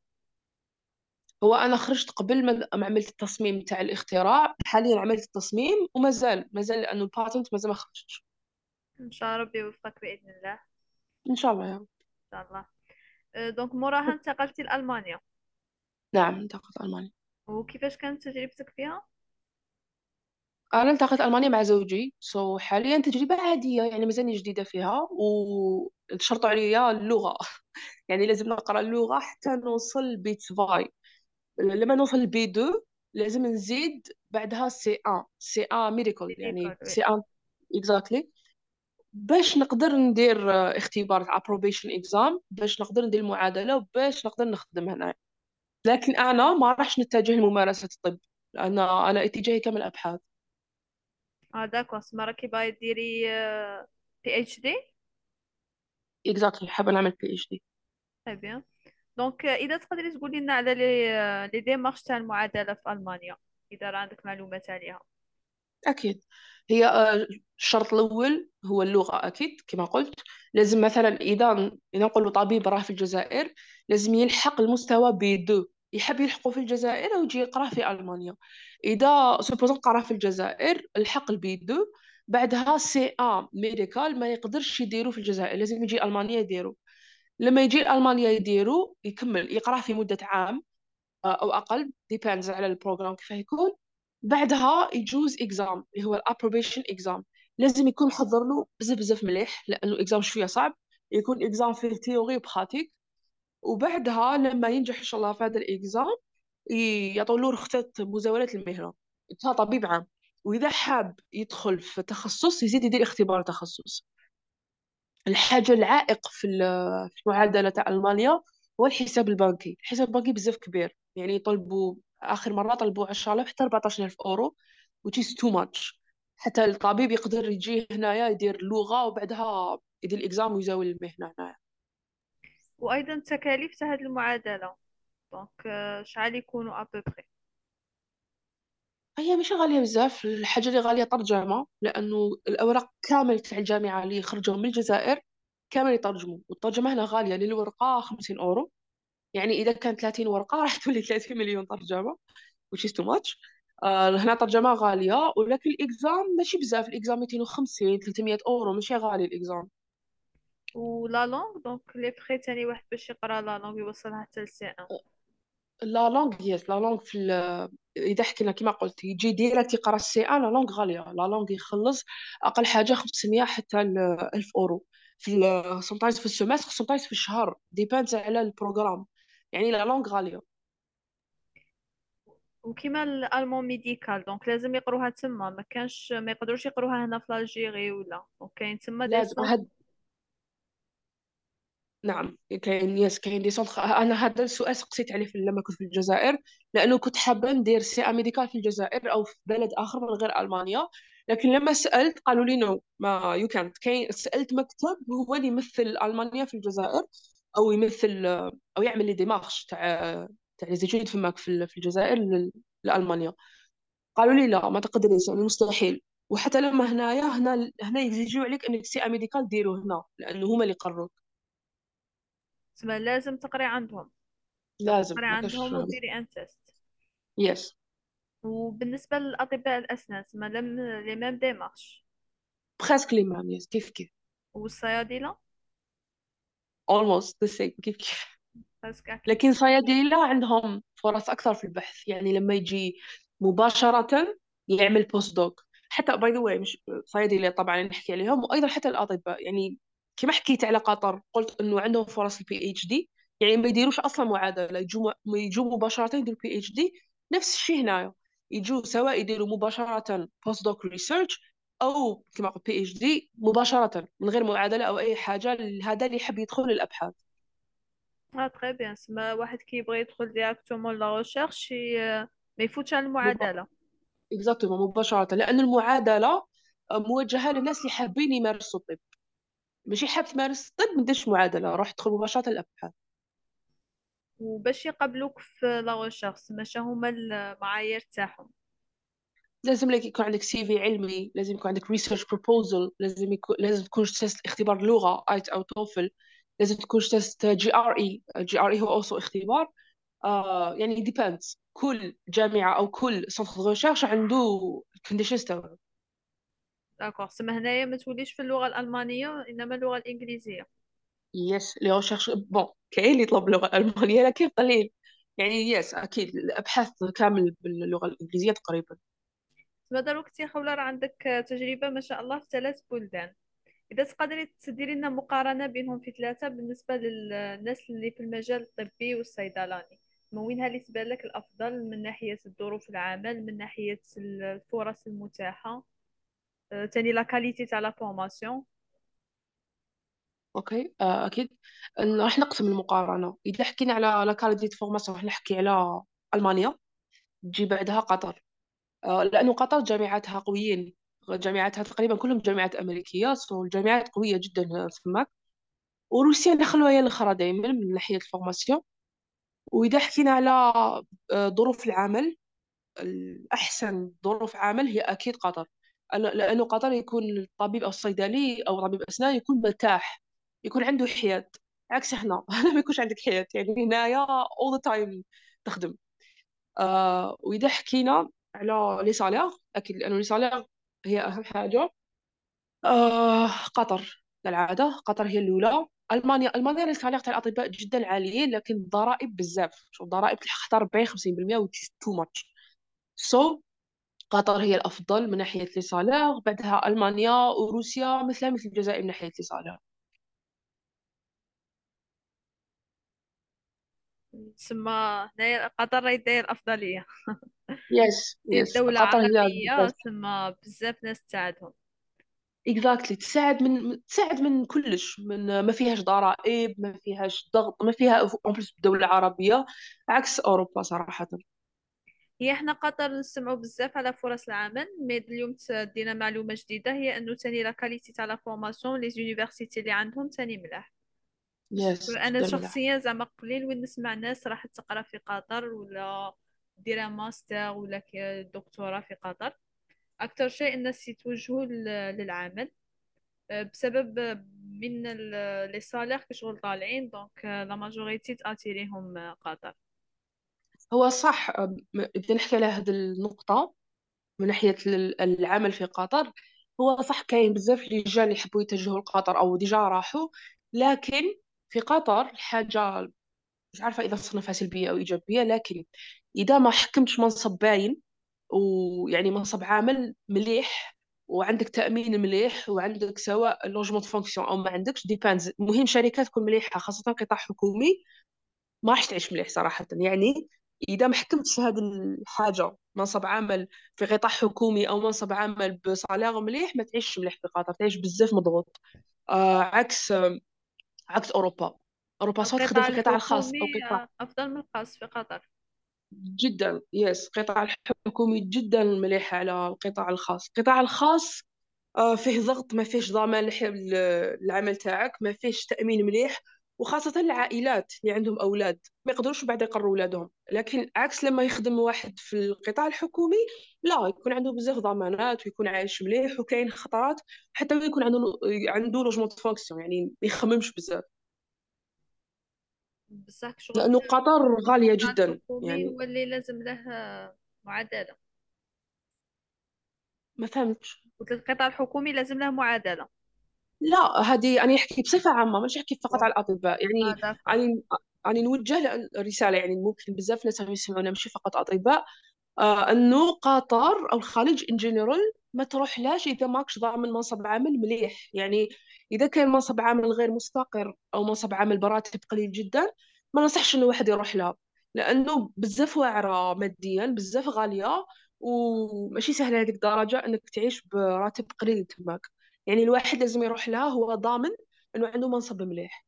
هو أنا خرجت قبل ما عملت التصميم تاع الاختراع حاليا عملت التصميم ومازال مازال لأنه ال patent مازال ما خرجتش إن شاء الله ربي يوفقك بإذن الله. إن شاء الله يا رب. شاء الله. أه، donc موراها انتقلتي لألمانيا. نعم انتقلت ألمانيا. وكيفاش كانت تجربتك فيها؟ أنا التقيت ألمانيا مع زوجي. so حاليا تجربة عادية يعني مازالني جديدة فيها وشرطوا عليا اللغة. [LAUGHS] يعني لازم نقرأ اللغة حتى نوصل B zwei. لما نوصل B deux لازم نزيد بعدها C un C un médical médical يعني C un exactly باش نقدر ندير اختبار تاع approbation exam باش نقدر ندير المعادلة وباش نقدر نخدم هنا لكن أنا ما راحش نتجه لممارسة الطب لأن أنا اتجاهي كامل أبحاث. آه d'accord سما راكي باغي ديري PhD exactly حابة نعمل PhD bien donc إذا تقدري تقولي لنا على les les démarches تاع المعادلة في ألمانيا إذا راه عندك معلومات عليها. أكيد. هي آه، الشرط الأول هو اللغة أكيد كما قلت. لازم مثلا إذا إذا طبيب راه في الجزائر لازم يلحق المستوى B deux. يحب يلحقه في الجزائر أو يجي يقرأ في ألمانيا. إذا supposons قرأ في الجزائر الحق ال B deux. بعدها C un médical ما يقدرش يديرو في الجزائر لازم يجي ألمانيا يديرو. لما يجي ألمانيا يديرو يكمل يقرأ في مدة عام آه، أو أقل depends على ال program كيف يكون. بعدها يجوز exam اللي هو ال approbation exam لازم يكون محضر له بزاف بزاف مليح لأنه exam شوية صعب. يكون exam فيه théorie و pratique وبعدها لما ينجح إن شاء الله في هذا ال exam يعطوا له رخصة مزاولة المهنة. طبيب عام. وإذا حاب يدخل في تخصص يزيد يدير اختبار تخصص. الحاجة العائق في المعادلة تاع ألمانيا هو الحساب البنكي. الحساب البنكي بزاف كبير. يعني يطلبوا آخر مرة طلبوا 10000 حتى 14000 أورو which is too much. حتى الطبيب يقدر يجي هنايا يدير اللغة وبعدها يدير ال exam ويزاول المهنة هنايا. وأيضا تكاليف تاع هاد المعادلة. donc شحال يكونوا à peu près هي ماشي غالية بزاف الحاجة اللي غالية ترجمة لأنه الأوراق كامل تاع الجامعة اللي يخرجوا من الجزائر كامل يترجموا والترجمة هنا غالية للورقة 50 أورو. يعني إذا كان 30 ورقة [LAUGHS] راح تولي 30 مليون ترجمة which is too much. آه هنا ترجمة غالية ولكن ال exam ماشي بزاف ال exam 250 300 أورو ماشي غالي ال exam. و la langue donc les frais تاني واحد باش يقرأ la langue يوصلها حتى ل C un. la langue yes la langue في إذا حكينا كما قلت يجي direct يقرا ال C un la langue غالية la langue يخلص. أقل حاجة 500 حتى ل 1000 أورو. في sometimes في ال semester sometimes في الشهر. Depends على ال program. يعني la langue غالية. وكيما ال allemand médical donc لازم يقروها تما. ما كانش ما يقدروش يقروها هنا في Algérie ولا. donc كاين تما لازم. هاد نعم كاين yes كاين des centres أنا هذا السؤال سقسيت عليه لما كنت في الجزائر لأنه كنت حابة ندير C médical في الجزائر أو في بلد آخر من غير ألمانيا. لكن لما سألت قالوا لي نو ما يو كانت كاين سألت مكتب هو اللي يمثل ألمانيا في الجزائر أو يمثل أو يعمل les démarches تاع تاع les études فماك في الجزائر لألمانيا. قالوا لي لا ما تقدريش يعني مستحيل. وحتى لما هنايا هنا هنا يجيو عليك إنك سي médical ديروه هنا لأنه هما اللي قرروك تما لازم تقري عندهم. لازم تقري عندهم وديري un test yes وبالنسبة للأطباء الأسنان تما les mêmes démarches presque les mêmes yes كيف كيف؟ والصيادلة؟ Almost the same. كيف كيف؟ لكن صيادلة عندهم فرص أكثر في البحث. يعني لما يجي مباشرة يعمل post doc حتى by the way مش صيادلة طبعا نحكي عليهم وأيضا حتى الأطباء. يعني كما حكيت على قطر قلت إنه عندهم فرص ال PhD يعني ما يديروش أصلا معادلة يجوا يجوا مباشرة يديروا PhD نفس الشيء هنايا. يجوا سواء يديروا مباشرة post doc research أو كما قلت PhD مباشرة من غير معادلة أو أي حاجة. هذا اللي يحب يدخل الأبحاث آه très bien سما واحد كيبغي يدخل directement la recherche ما يفوتش على المعادلة exactement مباشرة. لأن المعادلة موجهة للناس اللي حابين يمارسوا الطب. ماشي حاب تمارس الطب ما ديرش معادلة روح تدخل مباشرة الأبحاث. وباش يقبلوك في la recherche ماشا هما المعايير تاعهم. لازم لك يكون عندك CV علمي لازم يكون عندك research proposal لازم يكون لازم تكون test اختبار لغة IELTS أو TOEFL. لازم تكون تست جي ار اي جي ار اي هو اوسو اختبار. آه يعني depends. كل جامعة أو كل centre de recherche عنده ال conditions تاعو d'accord سما هنايا ما توليش في اللغة الألمانية إنما اللغة الإنجليزية yes les recherches bon كاين اللي يطلب اللغة الألمانية لكن قليل. يعني yes أكيد الأبحاث كامل باللغة الإنجليزية تقريبا. سما دروك انتي خوله عندك تجربة ما شاء الله في ثلاث بلدان. إذا تقدري تديري لنا مقارنة بينهم في ثلاثة بالنسبة للناس اللي في المجال الطبي والصيدلاني. ما وينها اللي تبان لك الأفضل من ناحية ظروف العمل من ناحية الفرص المتاحة؟ آه، تاني la qualité تاع la formation okay أكيد. إن راح نقسم المقارنة. إذا حكينا على la qualité formation راح نحكي على ألمانيا. تجي بعدها قطر. آه، لأنه قطر جامعاتها قويين. جامعاتها تقريبا كلهم جامعات أمريكية so الجامعات قوية جدا تماك وروسيا دخلوا هي الأخرى دائما من ناحية ال formation. وإذا حكينا على آه، ظروف العمل الأحسن ظروف عمل هي أكيد قطر. لأنه قطر يكون الطبيب أو الصيدلي أو طبيب أسنان يكون مرتاح يكون عنده حياة عكس إحنا [LAUGHS] ما يكونش عندك حياة يعني هنايا all the time تخدم. آه وإذا حكينا على لي سالير أكيد لأنه لي سالير هي أهم حاجة. آه قطر كالعادة قطر هي الأولى. ألمانيا ألمانيا لي سالير تاع الأطباء جدا عاليين لكن الضرائب بزاف. شوف الضرائب تلحق حتى 40 50% و too much so قطر هي الأفضل من ناحية les salaires بعدها ألمانيا وروسيا مثلها مثل الجزائر من ناحية les salaires تسمى هنايا قطر راهي داير أفضلية [LAUGHS] yes yes دولة قطر هي تسمى بزاف ناس تساعدهم. exactly تساعد من تساعد من كلش من ما فيهاش ضرائب ما فيهاش ضغط ما فيها en plus دولة عربية عكس أوروبا صراحة. هي إحنا قطر نسمعوا بزاف على فرص العمل mais اليوم دينا معلومة جديدة هي انه تاني la qualité تاع la formation les universités اللي عندهم تاني ملاح. yes أنا شخصيا زعما قليل وين نسمع ناس راحت تقرا في قطر ولا ديرها ماستر ولا دكتوراه في قطر. أكثر شيء الناس يتوجهوا للعمل آه، بسبب من les salaires كشغل طالعين donc la majorité ت attirer هم قطر. هو صح إذا نحكي على هذه النقطة من ناحية العمل في قطر. هو صح كاين بزاف رجال اللي يحبوا يتجهوا لقطر أو déjà راحوا لكن في قطر الحاجة مش عارفة إذا صنفها سلبية أو إيجابية لكن إذا ما حكمتش منصب باين ويعني منصب عامل مليح وعندك تأمين مليح وعندك سواء logement fonction أو ما عندكش dépenses المهم شركات تكون مليحة خاصة قطاع حكومي ما راح تعيش مليح صراحة. يعني إذا ما حكمتش هذه الحاجة منصب عمل في قطاع حكومي أو منصب عمل ب salaire مليح ما تعيش مليح في قطر تعيش بزاف مضغوط. آه عكس آه عكس أوروبا. أوروبا سواء تخدم في القطاع الخاص أو قطاع أفضل من الخاص في قطر. جدا yes القطاع الحكومي جدا مليح على القطاع الخاص. القطاع الخاص آه، فيه ضغط ما فيش ضمان العمل تاعك ما فيش تأمين مليح. وخاصة العائلات اللي عندهم أولاد ما يقدروش بعد يقروا أولادهم لكن عكس لما يخدم واحد في القطاع الحكومي لا يكون عنده بزاف ضمانات ويكون عايش مليح وكاين خطرات حتى يكون عنده عنده logement fonction يعني ما يخممش بزاف. بصح شغل لأنه قطر غالية جدا يعني. هو اللي لازم له معادلة. ما فهمتش. قلت القطاع الحكومي لازم له معادلة. لا هذه أنا أحكي بصفة عامة مش أحكي فقط على الأطباء. يعني داكور أنا أنا نوجه رسالة يعني ممكن بزاف ناس راهم يسمعونا مش فقط أطباء. آه أنه قطر أو الخليج ان جنرال ما تروحلاش إذا ماكش ضامن منصب عمل مليح. يعني إذا كان منصب عمل غير مستقر أو منصب عمل براتب قليل جدا ما ننصحش إنه واحد يروح لها لأنه بزاف واعرة ماديا بزاف غالية وماشي سهله هذيك الدرجة إنك تعيش براتب قليل تماك. يعني الواحد لازم يروح لها هو ضامن إنه عنده منصب مليح.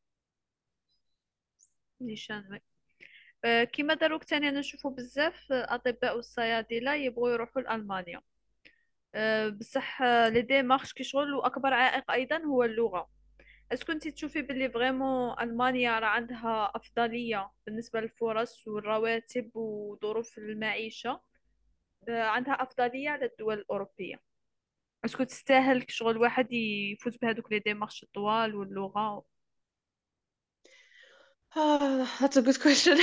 نيشان آه، كيما داروك تاني أنا نشوفو بزاف الاطباء والصيادلة يبغوا يروحوا لألمانيا. آه، بصح آه، les démarches كيشغل وأكبر عائق أيضا هو اللغة. est-ce que أنتي تشوفي باللي vraiment ألمانيا راه عندها أفضلية بالنسبة للفرص والرواتب وظروف المعيشة آه، عندها أفضلية على الدول الأوروبية. est-ce que تستاهل شغل واحد يفوز بهذوك les démarches الطوال واللغة؟ آه that's a good question.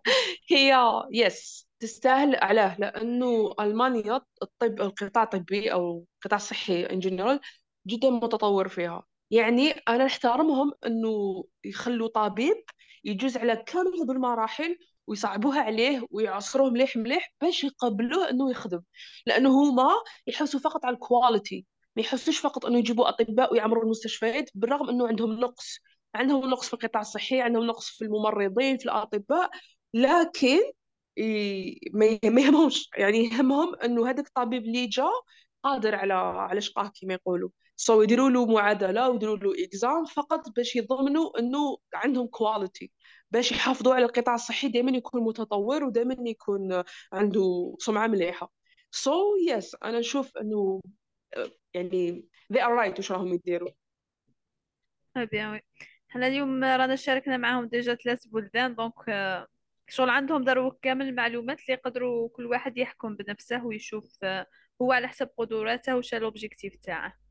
[LAUGHS] هي yes تستاهل علاه لأنه ألمانيا الطب القطاع الطبي أو القطاع الصحي in general جدا متطور فيها. يعني أنا نحترمهم أنه يخلوا طبيب يجوز على كامل هذو المراحل ويصعبوها عليه ويعصروه مليح مليح باش يقبلوه إنه يخدم. لأنه هما يحسوا فقط على الكواليتي ما يحسوش فقط إنه يجيبوا أطباء ويعمروا المستشفيات بالرغم إنه عندهم نقص. عندهم نقص في القطاع الصحي عندهم نقص في الممرضين في الأطباء لكن ما يهمهمش. يعني يهمهم إنه هذاك الطبيب اللي جا قادر على على شقاه كما يقولوا. so يديروا له معادلة ويديروا له exam فقط باش يضمنوا إنه عندهم quality باش يحافظوا على القطاع الصحي دائما يكون متطور ودائما يكون عنده سمعة مليحة. so yes, أنا نشوف إنه يعني they are right واش راهم يديروا. بيان حنا اليوم رانا شاركنا معاهم déjà ثلاث بلدان donc شغل عندهم داروا كامل المعلومات اللي يقدروا كل واحد يحكم بنفسه ويشوف هو على حسب قدراته وش ال objectif تاعه.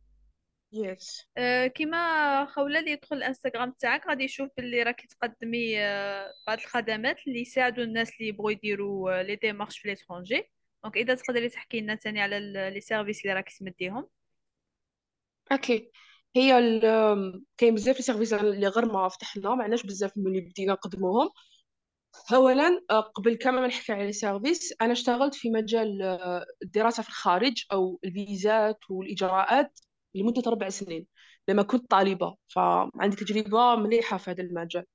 yes أه كيما خولة اللي يدخل الانستغرام تاعك غادي يشوف اللي راكي تقدمي أه بعض الخدمات اللي يساعدوا الناس اللي يبغوا يديروا les démarches في l'étranger. donc إذا تقدري تحكي لنا ثاني على les services اللي راكي تمديهم. okay هي كاين بزاف les services اللي غير ما فتحنا ما عندناش بزاف من اللي بدينا نقدموهم. اولا آه، قبل كما ما نحكي على ال services أنا اشتغلت في مجال آه، الدراسة في الخارج أو الفيزات والإجراءات. لمدة أربع سنين لما كنت طالبة فعندي تجربة مليحة في هذا المجال.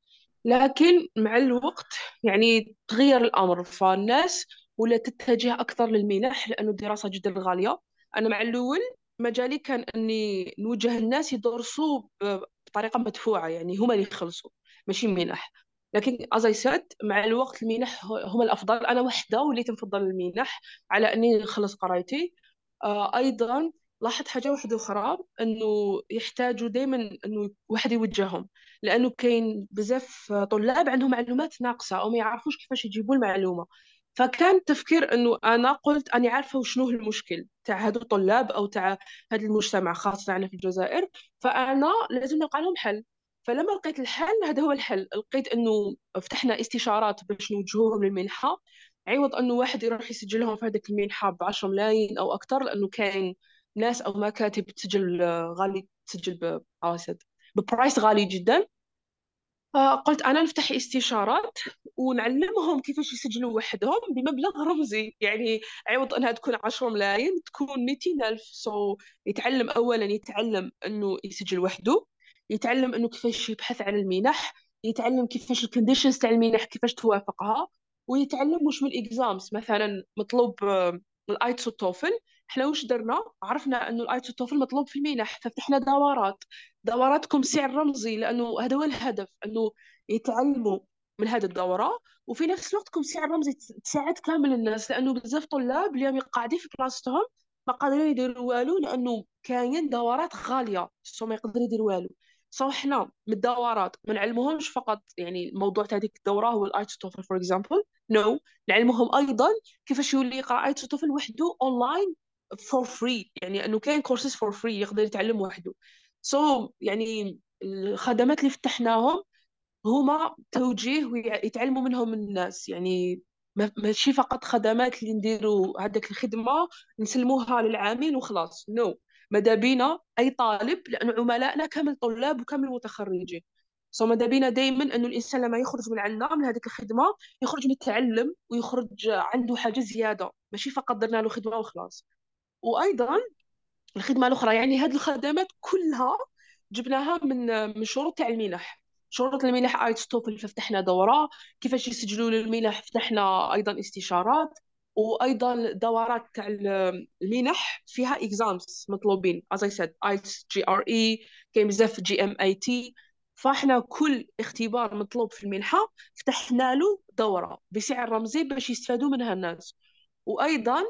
لكن مع الوقت يعني تغير الأمر فالناس ولا تتجه أكثر للمنح لأنه الدراسة جدا غالية. أنا مع الأول مجالي كان أني نوجه الناس يدرسوا بطريقة مدفوعة يعني هما اللي يخلصوا ماشي منح. لكن I said مع الوقت المنح هما الأفضل. أنا وحدة وليت نفضل المنح على أني نخلص قرايتي. آه أيضا لاحظت حاجة واحدة أخرى أنه يحتاجوا دائما أنه واحد يوجههم لأنه كاين بزاف طلاب عندهم معلومات ناقصة أو ما يعرفوش كيفاش يجيبوا المعلومة. فكان التفكير إنه أنا قلت اني عارفة وشنو المشكل تاع هادو الطلاب أو تاع هذا المجتمع خاصة عنا في الجزائر. فأنا لازم نلقى لهم حل. فلما لقيت الحل هذا هو الحل. لقيت إنه فتحنا استشارات باش نوجهوهم للمنحة. عوض إنه واحد يروح يسجلهم في هذيك المنحة ب 10 ملايين أو أكثر لأنه كاين ناس أو مكاتب تسجل غالي تسجل ب ببرايس غالي جدا. فقلت أنا نفتح استشارات ونعلمهم كيفاش يسجلوا وحدهم بمبلغ رمزي. يعني عوض أنها تكون 10 ملايين تكون 200 ألف. سو so يتعلم أولا يتعلم أنه يسجل وحده يتعلم أنه كيفاش يبحث عن المنح يتعلم كيفاش ال conditions تاع المنح كيفاش توافقها ويتعلم وش من ال exams مثلا مطلوب ال IELTS وال TOEFL إحنا وش درنا؟ عرفنا إنه ال IELTS وال TOEFL مطلوب في المنح ففتحنا دورات دوراتكم سعر رمزي لأنه هذا هو الهدف إنه يتعلموا من هذه الدورة. وفي نفس الوقت تكون سعر رمزي تساعد كامل الناس لأنه بزاف طلاب اليوم قاعدين في بلاصتهم ما قادرين يديروا والو لأنه كاين دورات غالية so ما يقدر يدير والو. so حنا من الدورات ما نعلموهمش فقط يعني الموضوع تاع ديك الدورة هو ال IELTS TOEFL for example no نعلموهم أيضا كيفاش يولي يقرأ IELTS TOEFL وحده online for free يعني إنه كاين courses for free يقدر يتعلم وحده. so, يعني الخدمات اللي فتحناهم هما توجيه ويتعلموا منهم الناس. يعني ماشي فقط خدمات اللي نديروا هذيك الخدمة نسلموها للعامل وخلاص. no. ماذا بينا أي طالب لأن عملائنا كامل طلاب وكامل متخرجين. so ماذا بينا دائما أنه الإنسان لما يخرج من عندنا من هذيك الخدمة يخرج متعلم ويخرج عنده حاجة زيادة. ماشي فقط درنا له خدمة وخلاص. وأيضا الخدمة الأخرى يعني هذه الخدمات كلها جبناها من من شروط تاع المنح شروط المنح IELTS TOEFL ففتحنا دورة كيفاش يسجلوا للمنح فتحنا أيضا استشارات وأيضا دورات تاع المنح فيها exams مطلوبين. As I said IELTS GRE كاين بزاف GMAT فاحنا كل اختبار مطلوب في المنحة فتحنا له دورة بسعر رمزي باش يستفادوا منها الناس. وأيضا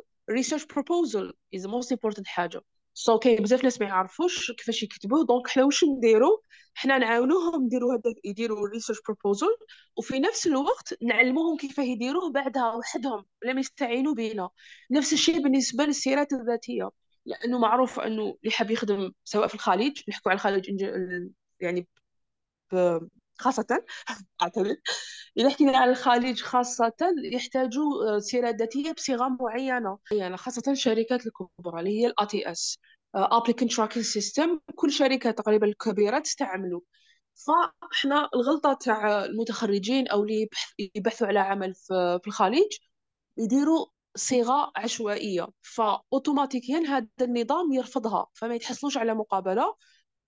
proposal is the most important حاجة. so كاين بزاف ناس ما يعرفوش كيفاش يكتبوه donc حنا واش نديرو؟ حنا نعاونوهم يديروا هذا يديروا research proposal وفي نفس الوقت نعلموهم كيف يديروه بعدها وحدهم لم يستعينوا بنا نفس الشيء بالنسبة للسيرات الذاتية لأنه معروف أنه اللي حاب يخدم سواء في الخليج نحكوا على الخليج يعني خاصة أعتقد إذا حكينا على الخليج خاصة يحتاجوا سيرة ذاتية بصيغة معينة يعني خاصة الشركات الكبرى اللي هي ال ATS Applicant Tracking System كل شركة تقريبا الكبيرة تستعمله. فإحنا الغلطة تاع المتخرجين أو اللي يبحثوا على عمل في الخليج يديروا صيغة عشوائية. فأوتوماتيكيا هذا النظام يرفضها فما يتحصلوش على مقابلة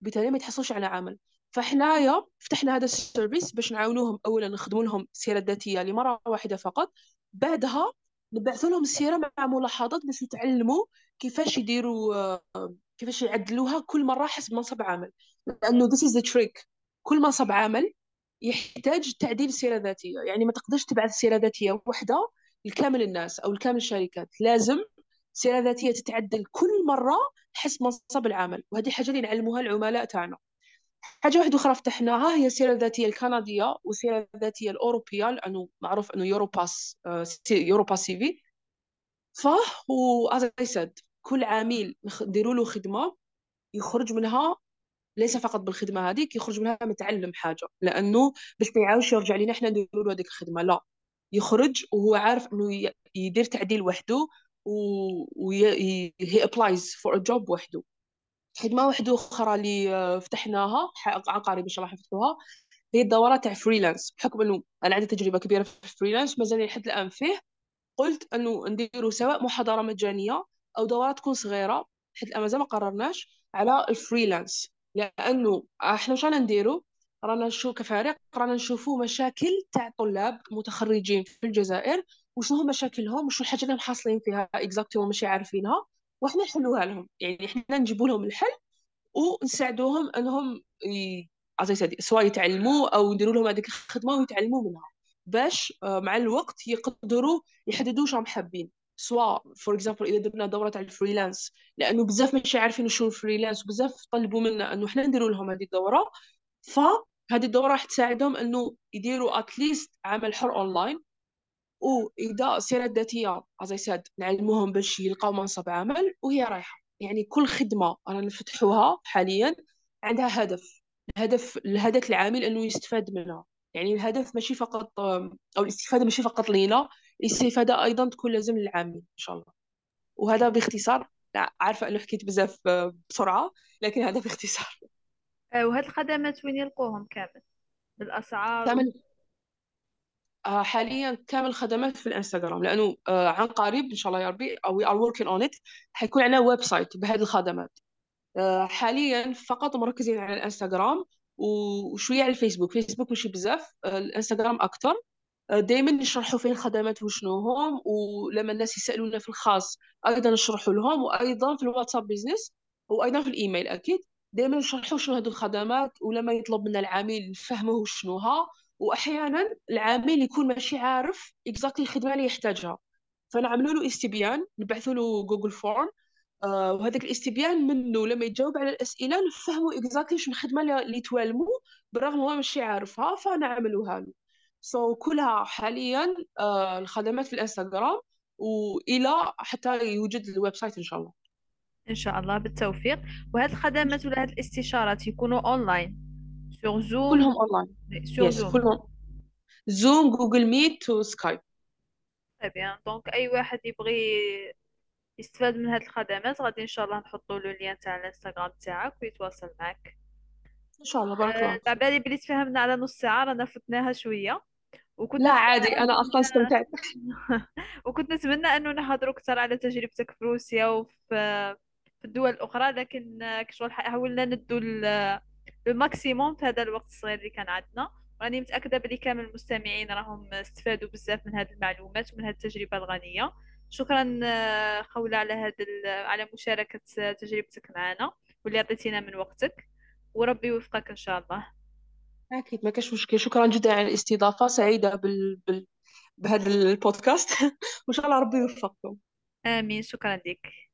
بالتالي ما يتحصلوش على عمل. فحنايا فتحنا هذا السيرفيس باش نعاونوهم اولا نخدموا لهم السيرة الذاتية لمرة واحدة فقط بعدها نبعث لهم السيرة مع ملاحظات باش يتعلموا كيفاش يديروا كيفاش يعدلوها كل مرة حسب منصب عمل. لأنه this is the trick. كل منصب عمل يحتاج تعديل سيرة ذاتية. يعني ما تقدرش تبعث سيرة ذاتية وحدة لكامل الناس أو لكامل الشركات. لازم سيرة ذاتية تتعدل كل مرة حسب منصب العمل. وهذه حاجة اللي نعلموها العملاء تاعنا. حاجة واحدة أخرى فتحناها هي السيرة الذاتية الكندية والسيرة الذاتية الأوروبية لأنه معروف إنه يوروباس يوروباس سي في ف و كل عميل نديروا له خدمة يخرج منها ليس فقط بالخدمة هذيك يخرج منها متعلم حاجة لأنه باش ما يعاودش يرجع لنا إحنا نديروا له هذيك الخدمة لا. يخرج وهو عارف إنه يدير تعديل وحده و he applies for a job وحده. خدمه واحدة أخرى اللي آه، فتحناها عن قريب ان شاء الله حنفتحوها هي الدورات تاع freelance بحكم إنه أنا عندي تجربة كبيرة في ال freelance مازال لحد الآن فيه. قلت إنه نديروا سواء محاضرة مجانية أو دورات تكون صغيرة. حيت الآن مازال ما قررناش على ال freelance لأنه إحنا واش رانا نديروا رانا نشوف كفريق رانا نشوفوا مشاكل تاع طلاب متخرجين في الجزائر. وشنو هما مشاكلهم؟ وشنو الحاجة اللي حاصلين فيها exactement ماشي عارفينها؟ وحنا نحلوها لهم. يعني إحنا نجيبوا لهم الحل ونساعدوهم إنهم ي... سواء يتعلموا أو نديروا لهم هذيك الخدمة ويتعلموا منها. باش آه، مع الوقت يقدروا يحددوا راهم حابين. سواء for example إذا درنا دورة تاع ال freelance لأنه بزاف ماشي عارفين شنو ال freelance وبزاف طلبوا منا إنه حنا نديروا لهم هذه الدورة. فهذه الدورة راح تساعدهم إنه يديروا at least عمل حر اونلاين واذا السيره الذاتيه as said نعلموهم باش يلقاو منصب عمل وهي رايحة. يعني كل خدمة رانا نفتحوها حاليا عندها هدف. الهدف الهدف العامل إنه يستفاد منها. يعني الهدف ماشي فقط أو الاستفادة ماشي فقط لينا الاستفادة أيضا تكون لازم للعامل إن شاء الله. وهذا باختصار لا عارفة إنه حكيت بزاف بسرعة لكن هذا باختصار. آه، وهاد الخدمات وين يلقوهم كامل؟ آه، حاليا كامل الخدمات في الإنستغرام لأنه آه، عن قريب إن شاء الله يا ربي we are working on it حيكون عندنا website بهذه الخدمات. حاليا فقط مركزين على الإنستغرام وشوية على الفيسبوك. فيسبوك ماشي بزاف الإنستغرام أكثر دائما نشرحوا فيه الخدمات وشنو هم ولما الناس يسألونا في الخاص أيضا نشرحوا لهم وأيضا في الواتساب Business وأيضا في الإيميل أكيد. دائما نشرحوا شنو هذو الخدمات ولما يطلب منا العميل نفهمه شنوها وأحيانا العامل يكون ماشي عارف exactly الخدمة اللي يحتاجها. فنعملوا له استبيان نبعثوا له Google Form آه وهذاك الاستبيان منه لما يجاوب على الأسئلة نفهموا exactly شنو الخدمة اللي توالمو بالرغم هو ماشي عارفها فنعملوها له. so so, كلها حاليا آه الخدمات في الإنستغرام وإلى حتى يوجد ال website إن شاء الله. إن شاء الله بالتوفيق. وهذه الخدمات ولا هذه الاستشارات يكونوا online sur Zoom كلهم online sur yes Zoom كلهم. Zoom Google Meet و Skype طيب bien donc أي واحد يبغي يستفاد من هذه الخدمات غادي إن شاء الله نحطوا له ال lien تاع الإنستغرام تاعك ويتواصل معك إن شاء الله بارك الله على بالي بلي تفهمنا على نص ساعة رانا فتناها شوية. وكنت لا عادي أنا أصلا استمتعت. [LAUGHS] وكنت نتمنى إنه نهضروا أكثر على تجربتك في روسيا وفي في الدول الأخرى لكن كشغل حاولنا ندو ال maximum في هذا الوقت الصغير اللي كان عندنا. راني متأكدة بلي كامل المستمعين راهم استفادوا بزاف من هذه المعلومات ومن هذه التجربة الغنية. شكرا خولة على هذا على مشاركة تجربتك معنا واللي عطيتينا من وقتك. وربي يوفقك إن شاء الله. أكيد ما كاش مشكل. شكرا جدا على الاستضافة سعيدة بال... بال... بهذا البودكاست. [LAUGHS] وإن شاء الله ربي يوفقكم. آمين. شكرا لك